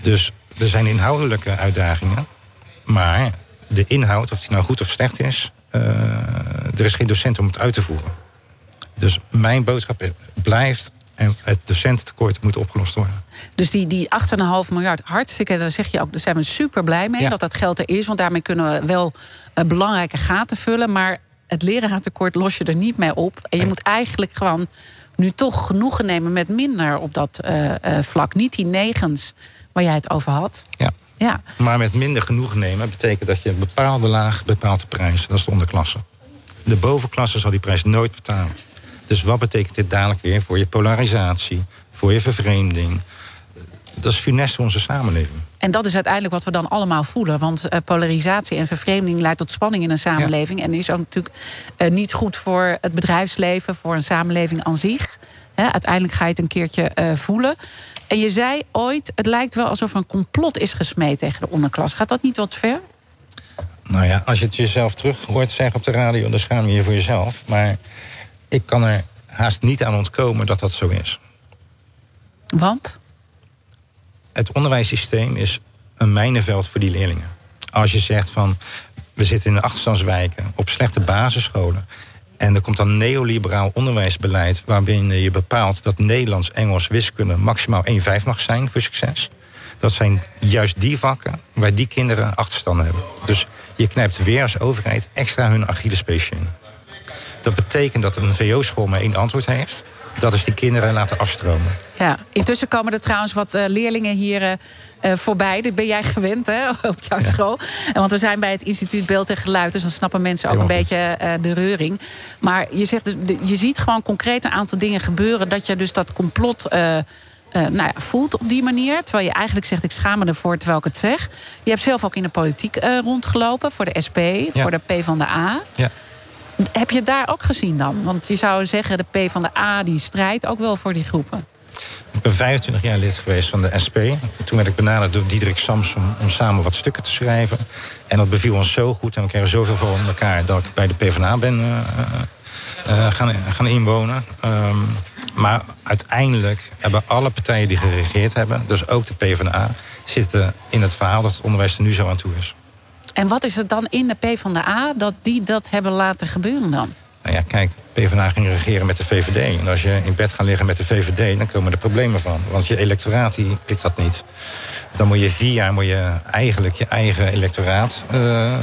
B: Dus er zijn inhoudelijke uitdagingen. Maar de inhoud, of die nou goed of slecht is... Uh, er is geen docent om het uit te voeren. Dus mijn boodschap blijft en het docententekort moet opgelost worden.
A: Dus die, die 8,5 miljard, hartstikke, daar zeg je ook, daar zijn we super blij mee ja. dat dat geld er is. Want daarmee kunnen we wel uh, belangrijke gaten vullen. Maar het leraartekort los je er niet mee op. En je moet eigenlijk gewoon nu toch genoegen nemen met minder op dat uh, uh, vlak. Niet die negens waar jij het over had.
B: Ja. ja. Maar met minder genoegen nemen betekent dat je een bepaalde laag bepaalt de prijs. Dat is de onderklasse. De bovenklasse zal die prijs nooit betalen. Dus wat betekent dit dadelijk weer voor je polarisatie, voor je vervreemding? Dat is funest voor onze samenleving.
A: En dat is uiteindelijk wat we dan allemaal voelen. Want uh, polarisatie en vervreemding leidt tot spanning in een samenleving. Ja. En is ook natuurlijk uh, niet goed voor het bedrijfsleven, voor een samenleving aan zich. Uiteindelijk ga je het een keertje uh, voelen. En je zei ooit, het lijkt wel alsof er een complot is gesmeed tegen de onderklas. Gaat dat niet wat ver?
B: Nou ja, als je het jezelf terug hoort zeggen op de radio... dan schaam je je voor jezelf. Maar ik kan er haast niet aan ontkomen dat dat zo is.
A: Want?
B: Het onderwijssysteem is een mijnenveld voor die leerlingen. Als je zegt van, we zitten in de achterstandswijken... op slechte basisscholen... en er komt dan neoliberaal onderwijsbeleid... waarbij je bepaalt dat Nederlands, Engels, wiskunde... maximaal 1,5 mag zijn voor succes... Dat zijn juist die vakken waar die kinderen achterstanden hebben. Dus je knijpt weer als overheid extra hun Achillespeesje in. Dat betekent dat een VO-school maar één antwoord heeft. Dat is die kinderen laten afstromen.
A: Ja, intussen komen er trouwens wat uh, leerlingen hier uh, voorbij. Dat ben jij gewend hè, op jouw ja. school. En want we zijn bij het instituut Beeld en Geluid. Dus dan snappen mensen ook een beetje de reuring. Maar je, zegt dus, je ziet gewoon concreet een aantal dingen gebeuren. Dat je dus dat complot uh, nou ja, voelt op die manier. Terwijl je eigenlijk zegt, ik schaam me ervoor terwijl ik het zeg. Je hebt zelf ook in de politiek uh, rondgelopen. Voor de SP, ja. voor de P van de A.
B: Ja.
A: Heb je het daar ook gezien dan? Want je zou zeggen, de P van de A die strijdt ook wel voor die groepen.
B: Ik ben 25 jaar lid geweest van de SP. Toen werd ik benaderd door Diederik Samson om samen wat stukken te schrijven. En dat beviel ons zo goed en we kregen zoveel voor elkaar... dat ik bij de PvdA ben uh, uh, gaan, gaan inwonen. Um, maar uiteindelijk hebben alle partijen die geregeerd hebben... dus ook de PvdA, zitten in het verhaal dat het onderwijs er nu zo aan toe is.
A: En wat is het dan in de PvdA dat die dat hebben laten gebeuren dan?
B: Nou ja, kijk, PvdA ging regeren met de VVD. En als je in bed gaat liggen met de VVD, dan komen er problemen van. Want je electoraat die pikt dat niet. Dan moet je vier jaar moet je eigenlijk je eigen electoraat uh,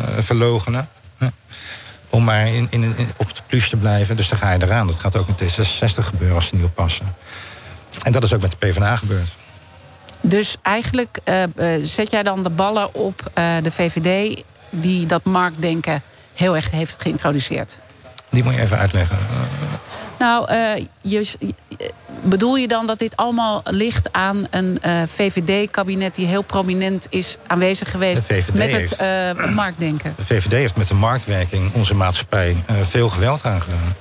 B: om maar in, in, in, op het plus te blijven. Dus dan ga je eraan. Dat gaat ook met D66 gebeuren als ze niet oppassen. En dat is ook met de PvdA gebeurd.
A: Dus eigenlijk uh, uh, zet jij dan de ballen op uh, de VVD... die dat marktdenken heel erg heeft geïntroduceerd?
B: Die moet je even uitleggen.
A: Nou, uh, je, bedoel je dan dat dit allemaal ligt aan een uh, VVD-kabinet... die heel prominent is aanwezig geweest met het uh, marktdenken?
B: De VVD heeft met de marktwerking onze maatschappij veel geweld aangedaan.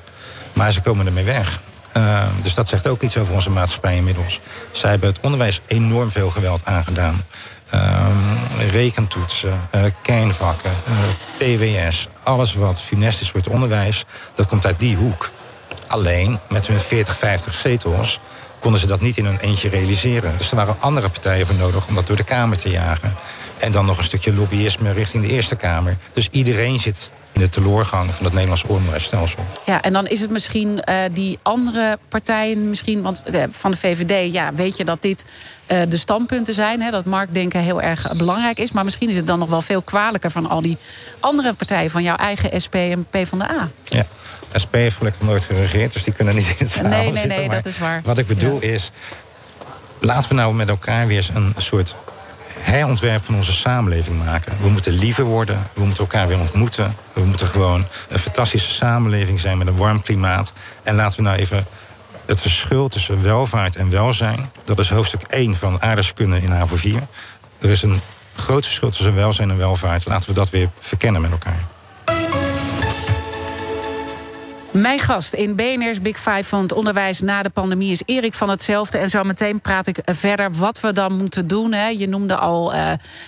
B: Maar ze komen ermee weg. Dus dat zegt ook iets over onze maatschappij inmiddels. Zij hebben het onderwijs enorm veel geweld aangedaan. rekentoetsen, kernvakken, PWS... alles wat funest is voor het onderwijs, dat komt uit die hoek. Alleen met hun 40, 50 zetels konden ze dat niet in hun eentje realiseren. Dus er waren andere partijen voor nodig om dat door de Kamer te jagen. En dan nog een stukje lobbyisme richting de Eerste Kamer. Dus iedereen zit de teloorgang van het Nederlands onderwijsstelsel.
A: Ja, en dan is het misschien uh, die andere partijen, misschien, want uh, van de VVD, ja, weet je dat dit uh, de standpunten zijn, hè, dat marktdenken heel erg belangrijk is. Maar misschien is het dan nog wel veel kwalijker van al die andere partijen, van jouw eigen SP en PvdA.
B: Ja. SP heeft gelukkig nooit geregeerd, dus die kunnen niet in het verhaal
A: Nee, nee,
B: zitten,
A: nee, dat is waar.
B: Wat ik bedoel ja. is, laten we nou met elkaar weer een soort herontwerp van onze samenleving maken. We moeten liever worden, we moeten elkaar weer ontmoeten. We moeten gewoon een fantastische samenleving zijn met een warm klimaat. En laten we nou even het verschil tussen welvaart en welzijn... dat is hoofdstuk 1 van aardrijkskunde in HAVO 4. Er is een groot verschil tussen welzijn en welvaart. Laten we dat weer verkennen met elkaar.
A: Mijn gast in BNR's Big Five van het onderwijs na de pandemie is Erik van hetzelfde. En zo meteen praat ik verder wat we dan moeten doen. Hè. Je noemde al uh,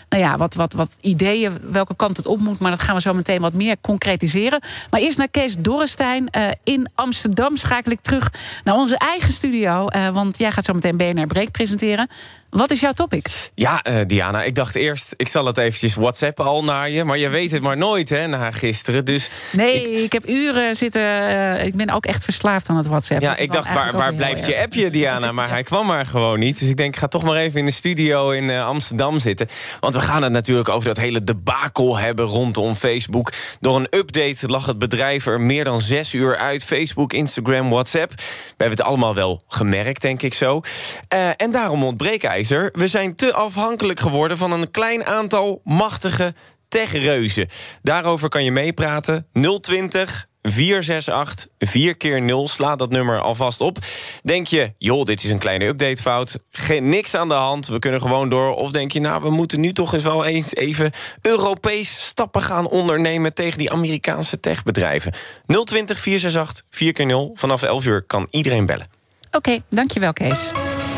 A: nou ja, wat, wat, wat ideeën welke kant het op moet. Maar dat gaan we zo meteen wat meer concretiseren. Maar eerst naar Kees Dorrestein. Uh, in Amsterdam schakel ik terug naar onze eigen studio. Uh, want jij gaat zo meteen BNR Break presenteren. Wat is jouw topic?
E: Ja, uh, Diana, ik dacht eerst, ik zal het eventjes WhatsApp al naar je. Maar je weet het maar nooit, hè, na gisteren. Dus
A: nee, ik, ik heb uren zitten... Uh, ik ben ook echt verslaafd aan het WhatsApp.
E: Ja, ik dacht, waar, waar blijft je appje, Diana? Maar hij kwam maar gewoon niet. Dus ik denk, ik ga toch maar even in de studio in uh, Amsterdam zitten. Want we gaan het natuurlijk over dat hele debakel hebben rondom Facebook. Door een update lag het bedrijf er meer dan zes uur uit. Facebook, Instagram, WhatsApp. We hebben het allemaal wel gemerkt, denk ik zo. en daarom ontbreken we zijn te afhankelijk geworden van een klein aantal machtige techreuzen. Daarover kan je meepraten. 020 468 4 keer 0 Sla dat nummer alvast op. Denk je, joh, dit is een kleine updatefout. Geen niks aan de hand, we kunnen gewoon door. Of denk je, nou, we moeten nu toch eens wel eens even... Europees stappen gaan ondernemen... tegen die Amerikaanse techbedrijven. 020 468 4 keer 0 Vanaf 11 uur kan iedereen bellen.
A: Oké, dankjewel Kees.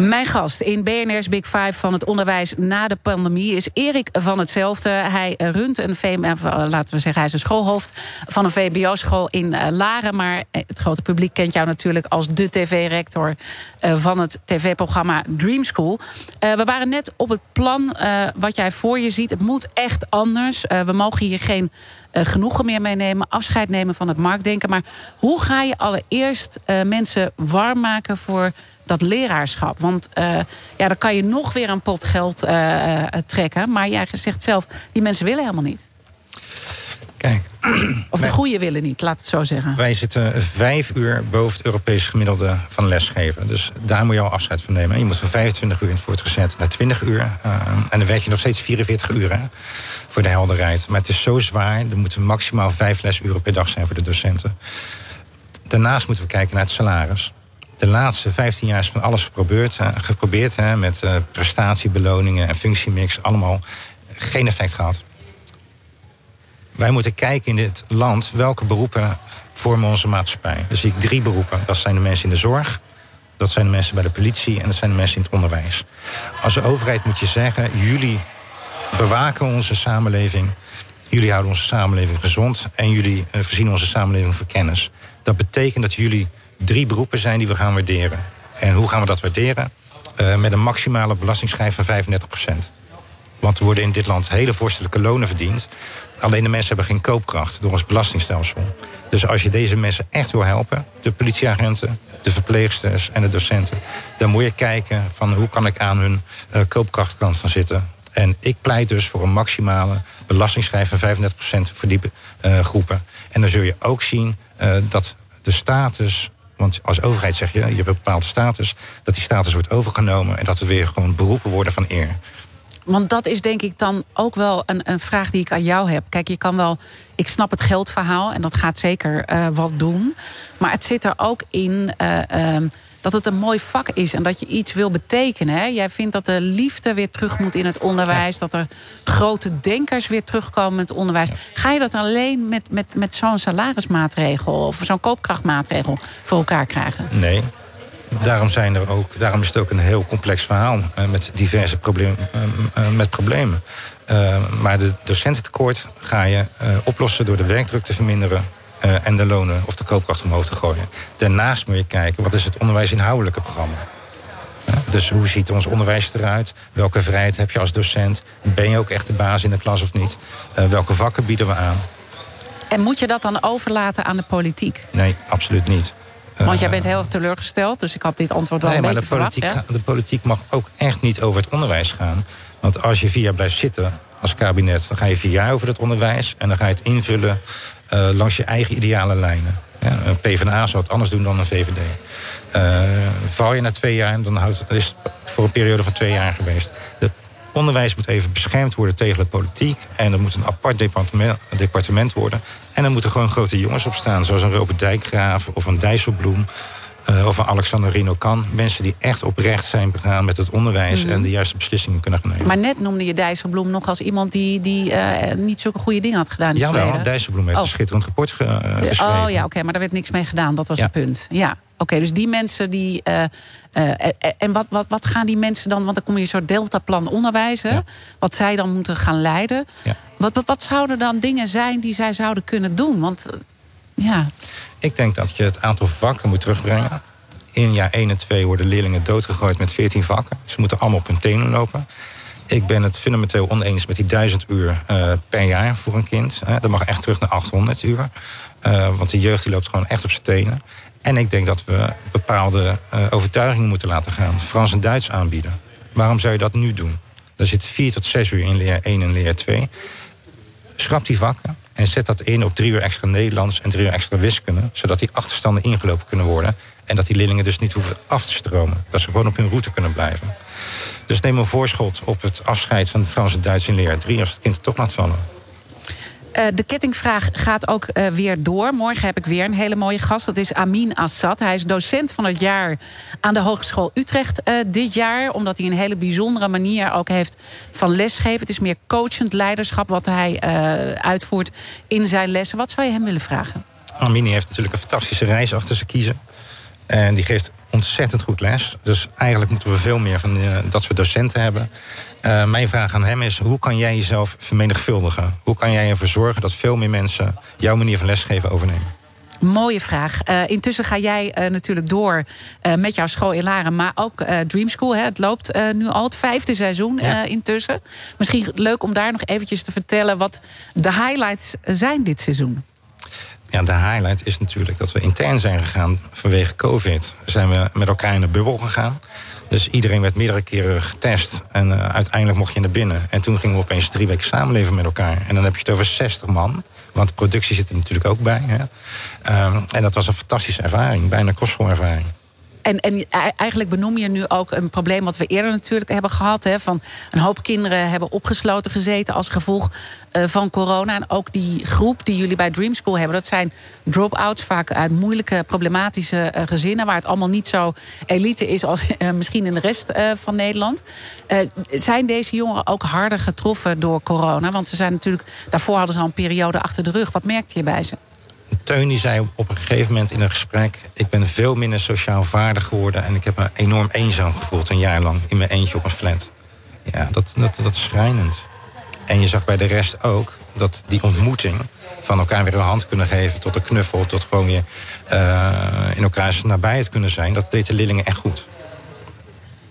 A: Mijn gast in BNR's Big Five van het onderwijs na de pandemie is Erik van hetzelfde. Hij runt een VM, eh, laten we zeggen, hij is een schoolhoofd van een VBO-school in eh, Laren. Maar het grote publiek kent jou natuurlijk als de tv-rector van het tv-programma Dream School. We waren net op het plan wat jij voor je ziet. Het moet echt anders. We mogen hier geen genoegen meer meenemen, afscheid nemen van het marktdenken. Maar hoe ga je allereerst mensen warm maken voor dat leraarschap. Want uh, ja, dan kan je nog weer een pot geld uh, trekken. Maar jij zegt zelf, die mensen willen helemaal niet.
B: Kijk.
A: Of de goede willen niet, laat het zo zeggen.
B: Wij zitten vijf uur boven het Europese gemiddelde van lesgeven. Dus daar moet je al afscheid van nemen. Je moet van 25 uur in het voortgezet naar 20 uur. Uh, en dan werk je nog steeds 44 uur hè, voor de helderheid. Maar het is zo zwaar. Er moeten maximaal vijf lesuren per dag zijn voor de docenten. Daarnaast moeten we kijken naar het salaris de laatste 15 jaar is van alles geprobeerd. geprobeerd hè, met uh, prestatiebeloningen en functiemix. Allemaal geen effect gehad. Wij moeten kijken in dit land welke beroepen vormen onze maatschappij. Dus zie ik drie beroepen. Dat zijn de mensen in de zorg. Dat zijn de mensen bij de politie en dat zijn de mensen in het onderwijs. Als overheid moet je zeggen, jullie bewaken onze samenleving. Jullie houden onze samenleving gezond en jullie uh, voorzien onze samenleving voor kennis. Dat betekent dat jullie drie beroepen zijn die we gaan waarderen. En hoe gaan we dat waarderen? Uh, met een maximale belastingsschijf van 35% Want er worden in dit land hele voorstelijke lonen verdiend. Alleen de mensen hebben geen koopkracht door ons belastingstelsel. Dus als je deze mensen echt wil helpen, de politieagenten, de verpleegsters en de docenten, dan moet je kijken van hoe kan ik aan hun uh, koopkrachtkant gaan zitten. En ik pleit dus voor een maximale belastingsschijf van 35% voor die uh, groepen. En dan zul je ook zien dat de status want als overheid zeg je, je hebt een bepaalde status, dat die status wordt overgenomen en dat we weer gewoon beroepen worden van eer.
A: Want dat is denk ik dan ook wel een, een vraag die ik aan jou heb. Kijk, je kan wel. Ik snap het geldverhaal en dat gaat zeker uh, wat doen. Maar het zit er ook in. Uh, uh, dat het een mooi vak is en dat je iets wil betekenen. Hè? Jij vindt dat de liefde weer terug moet in het onderwijs. Dat er grote denkers weer terugkomen in het onderwijs. Ga je dat alleen met, met, met zo'n salarismaatregel of zo'n koopkrachtmaatregel voor elkaar krijgen?
B: Nee. Daarom, zijn er ook, daarom is het ook een heel complex verhaal met diverse probleem, uh, uh, met problemen. maar de docententekort ga je oplossen door de werkdruk te verminderen uh, en de lonen of de koopkracht omhoog te gooien. Daarnaast moet je kijken, wat is het onderwijsinhoudelijke programma? Dus hoe ziet ons onderwijs eruit? Welke vrijheid heb je als docent? Ben je ook echt de baas in de klas of niet? Uh, welke vakken bieden we aan?
A: En moet je dat dan overlaten aan de politiek?
B: Nee, absoluut niet.
A: Want jij bent heel teleurgesteld, dus ik had dit antwoord wel
B: nee,
A: een
B: maar
A: beetje
B: de politiek,
A: verwacht,
B: de politiek mag ook echt niet over het onderwijs gaan. Want als je vier jaar blijft zitten als kabinet, dan ga je vier jaar over het onderwijs en dan ga je het invullen uh, langs je eigen ideale lijnen. Ja, een PvdA zou het anders doen dan een VVD. Uh, val je na twee jaar, dan houdt, is het voor een periode van twee jaar geweest. Het onderwijs moet even beschermd worden tegen de politiek. En er moet een apart departement, departement worden. En er moeten gewoon grote jongens op staan, zoals een Robert Dijkgraaf of een Dijsselbloem. Uh, of een Alexander Rino kan. Mensen die echt oprecht zijn begaan met het onderwijs... Mm -hmm. en de juiste beslissingen kunnen nemen.
A: Maar net noemde je Dijsselbloem nog als iemand... die, die uh, niet zulke goede dingen had gedaan in
B: ja. Ja, Dijsselbloem heeft oh. een schitterend rapport ge uh, geschreven.
A: Oh ja, oké, okay, maar daar werd niks mee gedaan. Dat was ja. het punt. Ja, oké, okay, dus die mensen die... en wat, wat, wat gaan die mensen dan... want dan kom je een soort deltaplan onderwijzen... Ja. wat zij dan moeten gaan leiden.
B: Ja.
A: Wat, wat, wat zouden dan dingen zijn die zij zouden kunnen doen? Want ja...
B: Ik denk dat je het aantal vakken moet terugbrengen. In jaar 1 en 2 worden leerlingen doodgegooid met 14 vakken. Ze moeten allemaal op hun tenen lopen. Ik ben het fundamenteel oneens met die 1000 uur uh, per jaar voor een kind. Dat mag echt terug naar 800 uur. Uh, want de jeugd die loopt gewoon echt op zijn tenen. En ik denk dat we bepaalde overtuigingen moeten laten gaan. Frans en Duits aanbieden. Waarom zou je dat nu doen? Er zit 4 tot 6 uur in leer 1 en leer 2. Schrap die vakken. En zet dat in op drie uur extra Nederlands en drie uur extra wiskunde. Zodat die achterstanden ingelopen kunnen worden. En dat die leerlingen dus niet hoeven af te stromen. Dat ze gewoon op hun route kunnen blijven. Dus neem een voorschot op het afscheid van het Frans en Duits in leer 3 als het kind toch laat vallen.
A: Uh, de kettingvraag gaat ook uh, weer door. Morgen heb ik weer een hele mooie gast. Dat is Amin Assad. Hij is docent van het jaar aan de Hogeschool Utrecht uh, dit jaar. Omdat hij een hele bijzondere manier ook heeft van lesgeven. Het is meer coachend leiderschap wat hij uitvoert in zijn lessen. Wat zou je hem willen vragen?
B: Amin heeft natuurlijk een fantastische reis achter zijn kiezen. En die geeft ontzettend goed les. Dus eigenlijk moeten we veel meer van uh, dat soort docenten hebben. Uh, mijn vraag aan hem is: hoe kan jij jezelf vermenigvuldigen? Hoe kan jij ervoor zorgen dat veel meer mensen jouw manier van lesgeven overnemen?
A: Mooie vraag. Uh, intussen ga jij uh, natuurlijk door uh, met jouw school in Laren, maar ook Dream School. Hè, het loopt nu al het vijfde seizoen ja. intussen. Misschien leuk om daar nog eventjes te vertellen wat de highlights zijn dit seizoen.
B: Ja, de highlight is natuurlijk dat we intern zijn gegaan vanwege COVID. Zijn we met elkaar in een bubbel gegaan. Dus iedereen werd meerdere keren getest. En uh, uiteindelijk mocht je naar binnen. En toen gingen we opeens drie weken samenleven met elkaar. En dan heb je het over 60 man. Want de productie zit er natuurlijk ook bij. Hè. Um, en dat was een fantastische ervaring. Bijna een kostschool-ervaring.
A: En, en eigenlijk benoem je nu ook een probleem wat we eerder natuurlijk hebben gehad. Hè, van een hoop kinderen hebben opgesloten gezeten als gevolg uh, van corona. En ook die groep die jullie bij Dream School hebben, dat zijn drop-outs, vaak uit moeilijke, problematische uh, gezinnen, waar het allemaal niet zo elite is als uh, misschien in de rest van Nederland. zijn deze jongeren ook harder getroffen door corona? Want ze zijn natuurlijk, daarvoor hadden ze al een periode achter de rug. Wat merkte je bij ze?
B: Teun die zei op een gegeven moment in een gesprek... ik ben veel minder sociaal vaardig geworden... en ik heb me enorm eenzaam gevoeld een jaar lang... in mijn eentje op een flat. Ja, dat, dat, dat is schrijnend. En je zag bij de rest ook dat die ontmoeting... van elkaar weer een hand kunnen geven tot een knuffel... tot gewoon weer uh, in elkaars nabijheid kunnen zijn... dat deed de leerlingen echt goed.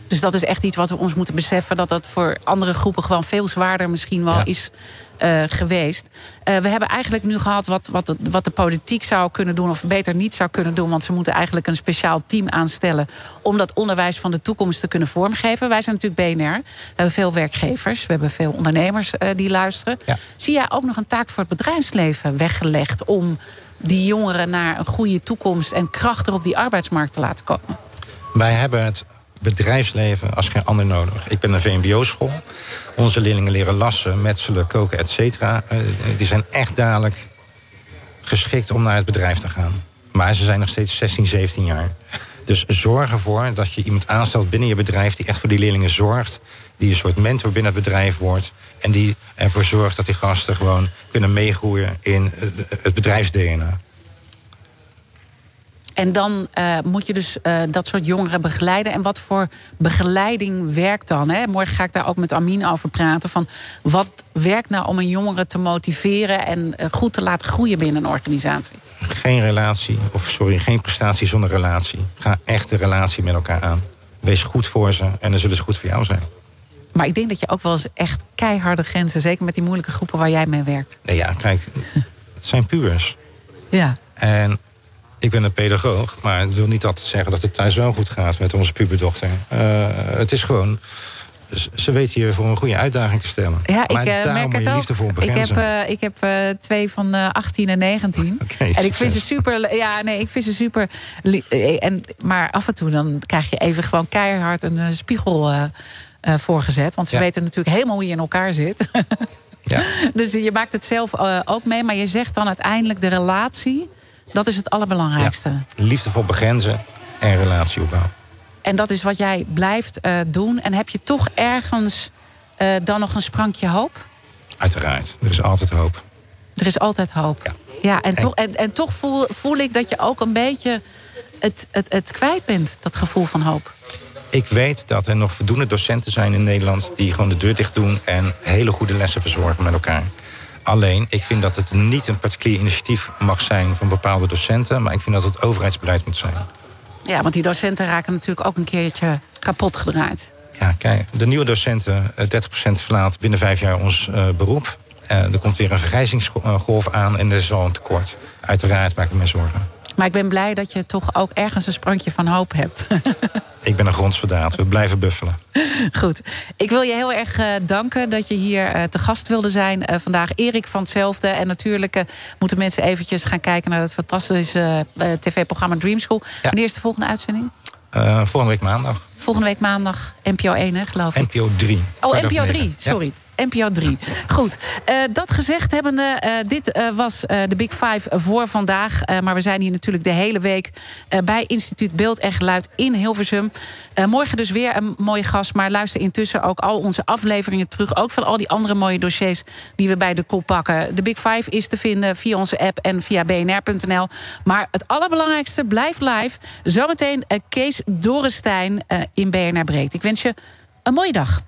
A: Dus dat is echt iets wat we ons moeten beseffen... dat dat voor andere groepen gewoon veel zwaarder misschien wel ja. is uh, geweest. Uh, we hebben eigenlijk nu gehad wat, wat, de, wat de politiek zou kunnen doen... of beter niet zou kunnen doen. Want ze moeten eigenlijk een speciaal team aanstellen... om dat onderwijs van de toekomst te kunnen vormgeven. Wij zijn natuurlijk BNR. We hebben veel werkgevers. We hebben veel ondernemers uh, die luisteren. Ja. Zie jij ook nog een taak voor het bedrijfsleven weggelegd... om die jongeren naar een goede toekomst... en krachtig op die arbeidsmarkt te laten komen?
B: Wij hebben het bedrijfsleven als geen ander nodig. Ik ben een VMBO-school. Onze leerlingen leren lassen, metselen, koken, et cetera. Uh, die zijn echt dadelijk geschikt om naar het bedrijf te gaan. Maar ze zijn nog steeds 16, 17 jaar. Dus zorg ervoor dat je iemand aanstelt binnen je bedrijf... die echt voor die leerlingen zorgt. Die een soort mentor binnen het bedrijf wordt. En die ervoor zorgt dat die gasten gewoon kunnen meegroeien in het bedrijfs-DNA.
A: En dan uh, moet je dus uh, dat soort jongeren begeleiden. En wat voor begeleiding werkt dan? Hè? Morgen ga ik daar ook met Amin over praten. Van wat werkt nou om een jongere te motiveren en uh, goed te laten groeien binnen een organisatie?
B: Geen relatie, of sorry, geen prestatie zonder relatie. Ga echt de relatie met elkaar aan. Wees goed voor ze en dan zullen ze goed voor jou zijn.
A: Maar ik denk dat je ook wel eens echt keiharde grenzen, zeker met die moeilijke groepen waar jij mee werkt.
B: Nee, ja, kijk, het zijn puurs.
A: Ja.
B: En ik ben een pedagoog, maar het wil niet altijd zeggen dat het thuis wel goed gaat met onze puberdochter. Uh, het is gewoon. Ze weet hier voor een goede uitdaging te stellen.
A: Ja,
B: maar
A: ik uh, merk het ook. Ik heb, uh, ik heb uh, twee van 18 en 19.
B: Okay,
A: en ik vind ze super. Ja, nee, ik vind ze super. En, maar af en toe dan krijg je even gewoon keihard een spiegel voorgezet. Want ze ja. weten natuurlijk helemaal hoe je in elkaar zit. ja. Dus je maakt het zelf ook mee. Maar je zegt dan uiteindelijk de relatie dat is het allerbelangrijkste.
B: Ja, liefdevol begrenzen en relatie opbouwen.
A: En dat is wat jij blijft uh, doen. En heb je toch ergens uh, dan nog een sprankje hoop?
B: Uiteraard. Er is altijd hoop.
A: Er is altijd hoop.
B: Ja,
A: ja en, en, toch, en, en toch voel, voel ik dat je ook een beetje het, het, het kwijt bent, dat gevoel van hoop.
B: Ik weet dat er nog voldoende docenten zijn in Nederland... die gewoon de deur dicht doen en hele goede lessen verzorgen met elkaar. Alleen, ik vind dat het niet een particulier initiatief mag zijn van bepaalde docenten, maar ik vind dat het overheidsbeleid moet zijn.
A: Ja, want die docenten raken natuurlijk ook een keertje kapot gedraaid.
B: Ja, kijk, de nieuwe docenten, 30% verlaat binnen vijf jaar ons uh, beroep. Uh, er komt weer een vergrijzingsgolf aan en er is al een tekort. Uiteraard maak ik me zorgen.
A: Maar ik ben blij dat je toch ook ergens een sprankje van hoop hebt.
B: ik ben een grondsverdaad. We blijven buffelen.
A: Goed. Ik wil je heel erg uh, danken dat je hier uh, te gast wilde zijn uh, vandaag. Erik van hetzelfde. En natuurlijk moeten mensen eventjes gaan kijken naar het fantastische tv-programma Dream School. Ja. Wanneer is de volgende uitzending?
B: volgende week maandag.
A: Volgende week maandag, NPO 1, hè, geloof ik.
B: NPO 3.
A: Oh, NPO 3, sorry. NPO 3. Goed, uh, dat gezegd hebbende, uh, dit uh, was de Big Five voor vandaag. maar we zijn hier natuurlijk de hele week bij Instituut Beeld en Geluid in Hilversum. morgen dus weer een mooie gast, maar luister intussen ook al onze afleveringen terug. Ook van al die andere mooie dossiers die we bij de kop pakken. De Big Five is te vinden via onze app en via bnr.nl. Maar het allerbelangrijkste, blijf live. Zometeen Kees Dorenstein in BNR Breekt. Ik wens je een mooie dag.